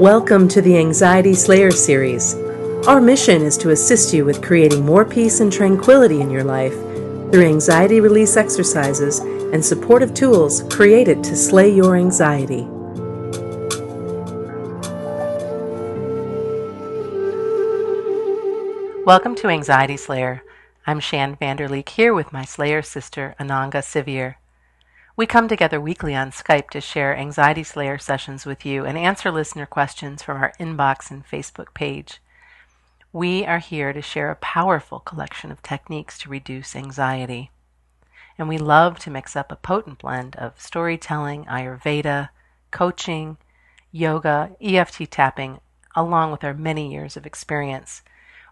Welcome to the Anxiety Slayer series. Our mission is to assist you with creating more peace and tranquility in your life through anxiety release exercises and supportive tools created to slay your anxiety. Welcome to Anxiety Slayer. I'm Shann Vander Leek here with my Slayer sister, Ananga Sivyer. We come together weekly on Skype to share Anxiety Slayer sessions with you and answer listener questions from our inbox and Facebook page. We are here to share a powerful collection of techniques to reduce anxiety. And we love to mix up a potent blend of storytelling, Ayurveda, coaching, yoga, EFT tapping, along with our many years of experience.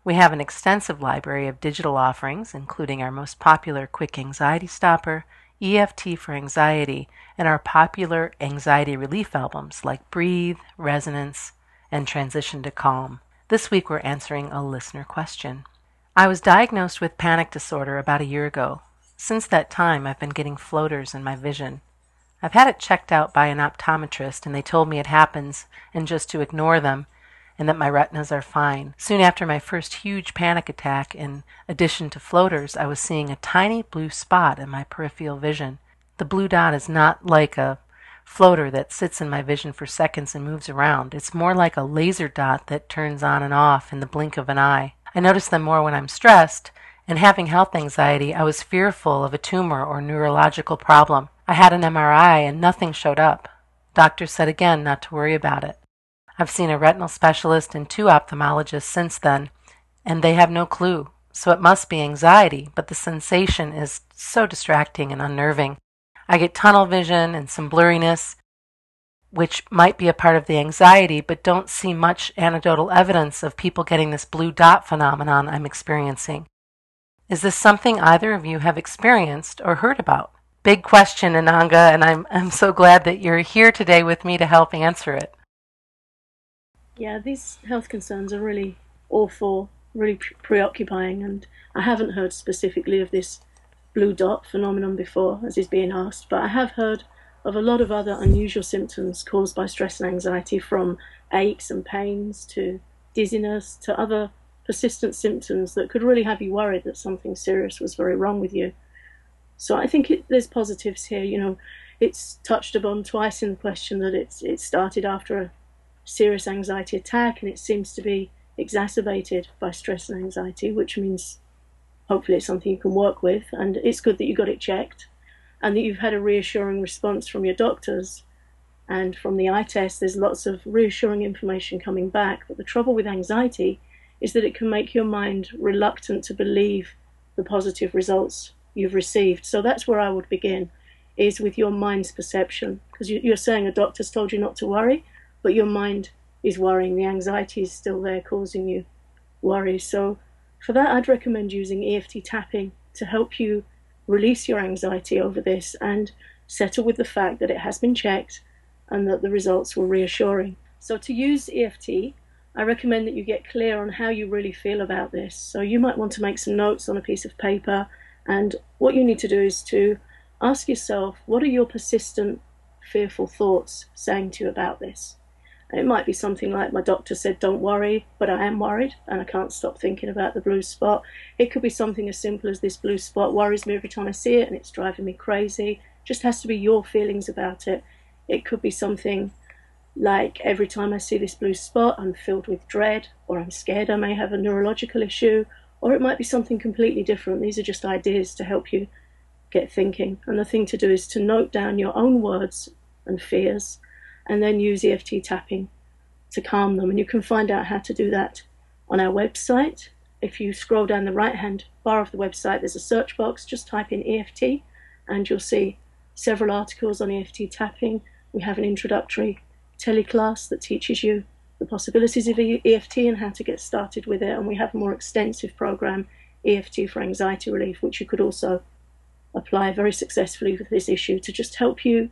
We have an extensive library of digital offerings, including our most popular Quick Anxiety Stopper, EFT for Anxiety, and our popular anxiety relief albums like Breathe, Resonance, and Transition to Calm. This week we're answering a listener question. I was diagnosed with panic disorder about a year ago. Since that time, I've been getting floaters in my vision. I've had it checked out by an optometrist, and they told me it happens and just to ignore them and that my retinas are fine. Soon after my first huge panic attack, in addition to floaters, I was seeing a tiny blue spot in my peripheral vision. The blue dot is not like a floater that sits in my vision for seconds and moves around. It's more like a laser dot that turns on and off in the blink of an eye. I notice them more when I'm stressed, and having health anxiety, I was fearful of a tumor or neurological problem. I had an MRI and nothing showed up. Doctor said again not to worry about it. I've seen a retinal specialist and two ophthalmologists since then, and they have no clue. So it must be anxiety, but the sensation is so distracting and unnerving. I get tunnel vision and some blurriness, which might be a part of the anxiety, but don't see much anecdotal evidence of people getting this blue dot phenomenon I'm experiencing. Is this something either of you have experienced or heard about? Big question, Ananga, and I'm, I'm so glad that you're here today with me to help answer it. Yeah, these health concerns are really awful, really pre- preoccupying, and I haven't heard specifically of this blue dot phenomenon before, as is being asked, but I have heard of a lot of other unusual symptoms caused by stress and anxiety, from aches and pains to dizziness to other persistent symptoms that could really have you worried that something serious was very wrong with you. So I think it, there's positives here. You know, it's touched upon twice in the question that it's it started after a serious anxiety attack, and it seems to be exacerbated by stress and anxiety, which means hopefully it's something you can work with. And it's good that you got it checked and that you've had a reassuring response from your doctors. And from the eye test, there's lots of reassuring information coming back. But the trouble with anxiety is that it can make your mind reluctant to believe the positive results you've received. So that's where I would begin, is with your mind's perception. Because you're saying a doctor's told you not to worry, but your mind is worrying. The anxiety is still there, causing you worry. So for that, I'd recommend using EFT tapping to help you release your anxiety over this and settle with the fact that it has been checked and that the results were reassuring. So, to use EFT, I recommend that you get clear on how you really feel about this. So, you might want to make some notes on a piece of paper, and what you need to do is to ask yourself what are your persistent, fearful thoughts saying to you about this? It might be something like my doctor said, don't worry, but I am worried and I can't stop thinking about the blue spot. It could be something as simple as this blue spot worries me every time I see it and it's driving me crazy. Just has to be your feelings about it. It could be something like every time I see this blue spot, I'm filled with dread or I'm scared I may have a neurological issue, or it might be something completely different. These are just ideas to help you get thinking. And the thing to do is to note down your own words and fears and then use EFT tapping to calm them. And you can find out how to do that on our website. If you scroll down the right hand bar of the website, there's a search box. Just type in EFT and you'll see several articles on EFT tapping. We have an introductory teleclass that teaches you the possibilities of EFT and how to get started with it. And we have a more extensive program, EFT for anxiety relief, which you could also apply very successfully with this issue to just help you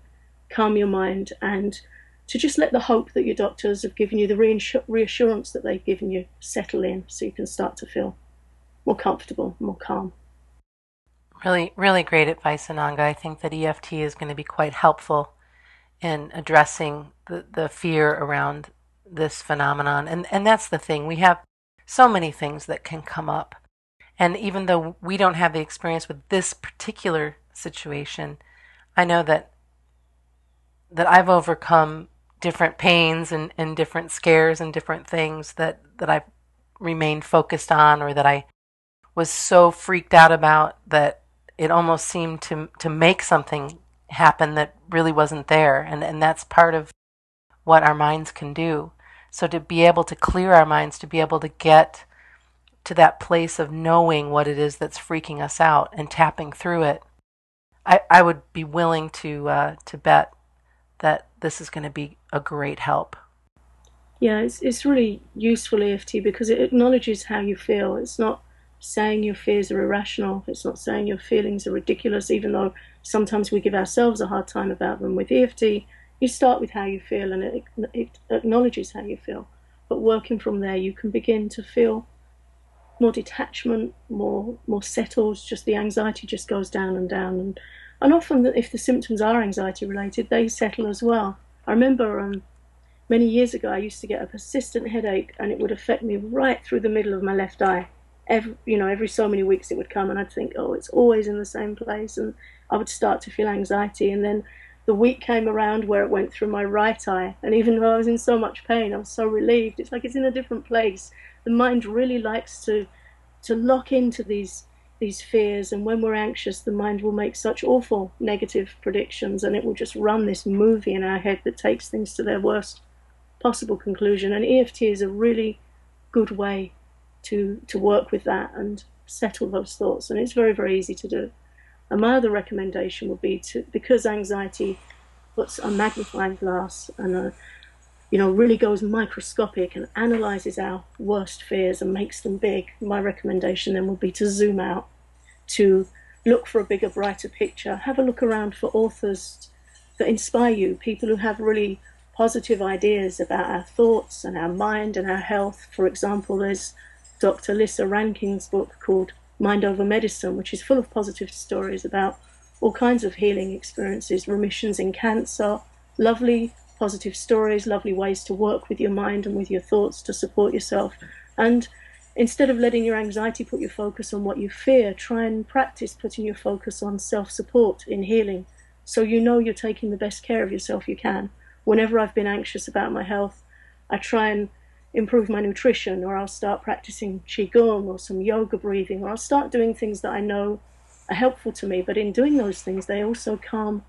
calm your mind and to just let the hope that your doctors have given you, the reassurance that they've given you, settle in so you can start to feel more comfortable, more calm. Really, really great advice, Ananga. I think that EFT is going to be quite helpful in addressing the, the fear around this phenomenon. And and that's the thing. We have so many things that can come up. And even though we don't have the experience with this particular situation, I know that that I've overcome different pains and, and different scares and different things that, that I've remained focused on or that I was so freaked out about that it almost seemed to to make something happen that really wasn't there. And and that's part of what our minds can do. So to be able to clear our minds, to be able to get to that place of knowing what it is that's freaking us out and tapping through it, I, I would be willing to uh, to bet that this is going to be a great help. Yeah, it's it's really useful EFT because it acknowledges how you feel. It's not saying your fears are irrational. It's not saying your feelings are ridiculous, even though sometimes we give ourselves a hard time about them. With EFT, you start with how you feel and it, it acknowledges how you feel. But working from there, you can begin to feel more detachment, more more settled. Just the anxiety just goes down and down, and and often if the symptoms are anxiety related, they settle as well. I remember um, many years ago, I used to get a persistent headache, and it would affect me right through the middle of my left eye. Every you know every so many weeks it would come, and I'd think, oh, it's always in the same place, and I would start to feel anxiety, and then the week came around where it went through my right eye, and even though I was in so much pain, I was so relieved. It's like it's in a different place. The mind really likes to to lock into these these fears, and when we're anxious, the mind will make such awful negative predictions, and it will just run this movie in our head that takes things to their worst possible conclusion. And EFT is a really good way to to work with that and settle those thoughts, and it's very very easy to do. And my other recommendation would be to, because anxiety puts a magnifying glass and a, you know, really goes microscopic and analyzes our worst fears and makes them big. My recommendation then would be to zoom out, to look for a bigger, brighter picture. Have a look around for authors that inspire you, people who have really positive ideas about our thoughts and our mind and our health. For example, there's Dr. Lisa Rankin's book called Mind Over Medicine, which is full of positive stories about all kinds of healing experiences, remissions in cancer, lovely positive stories, lovely ways to work with your mind and with your thoughts to support yourself. And instead of letting your anxiety put your focus on what you fear, try and practice putting your focus on self support in healing so you know you're taking the best care of yourself you can. Whenever I've been anxious about my health, I try and improve my nutrition, or I'll start practicing Qigong or some yoga breathing, or I'll start doing things that I know are helpful to me. But in doing those things, they also calm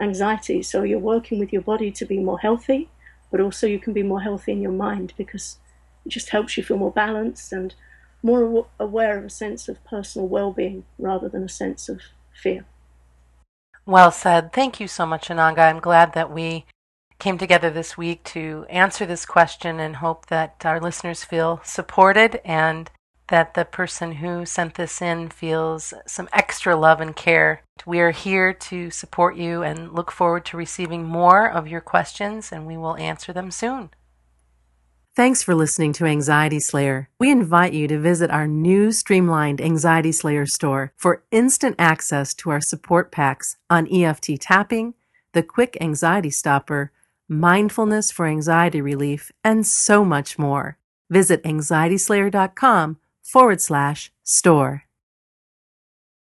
anxiety. So you're working with your body to be more healthy, but also you can be more healthy in your mind because it just helps you feel more balanced and more aware of a sense of personal well being rather than a sense of fear. Well said. Thank you so much, Ananga. I'm glad that we came together this week to answer this question and hope that our listeners feel supported and that the person who sent this in feels some extra love and care. We are here to support you and look forward to receiving more of your questions, and we will answer them soon. Thanks for listening to Anxiety Slayer. We invite you to visit our new streamlined Anxiety Slayer store for instant access to our support packs on EFT tapping, the quick anxiety stopper, mindfulness for anxiety relief, and so much more. Visit anxietyslayer.com forward slash store.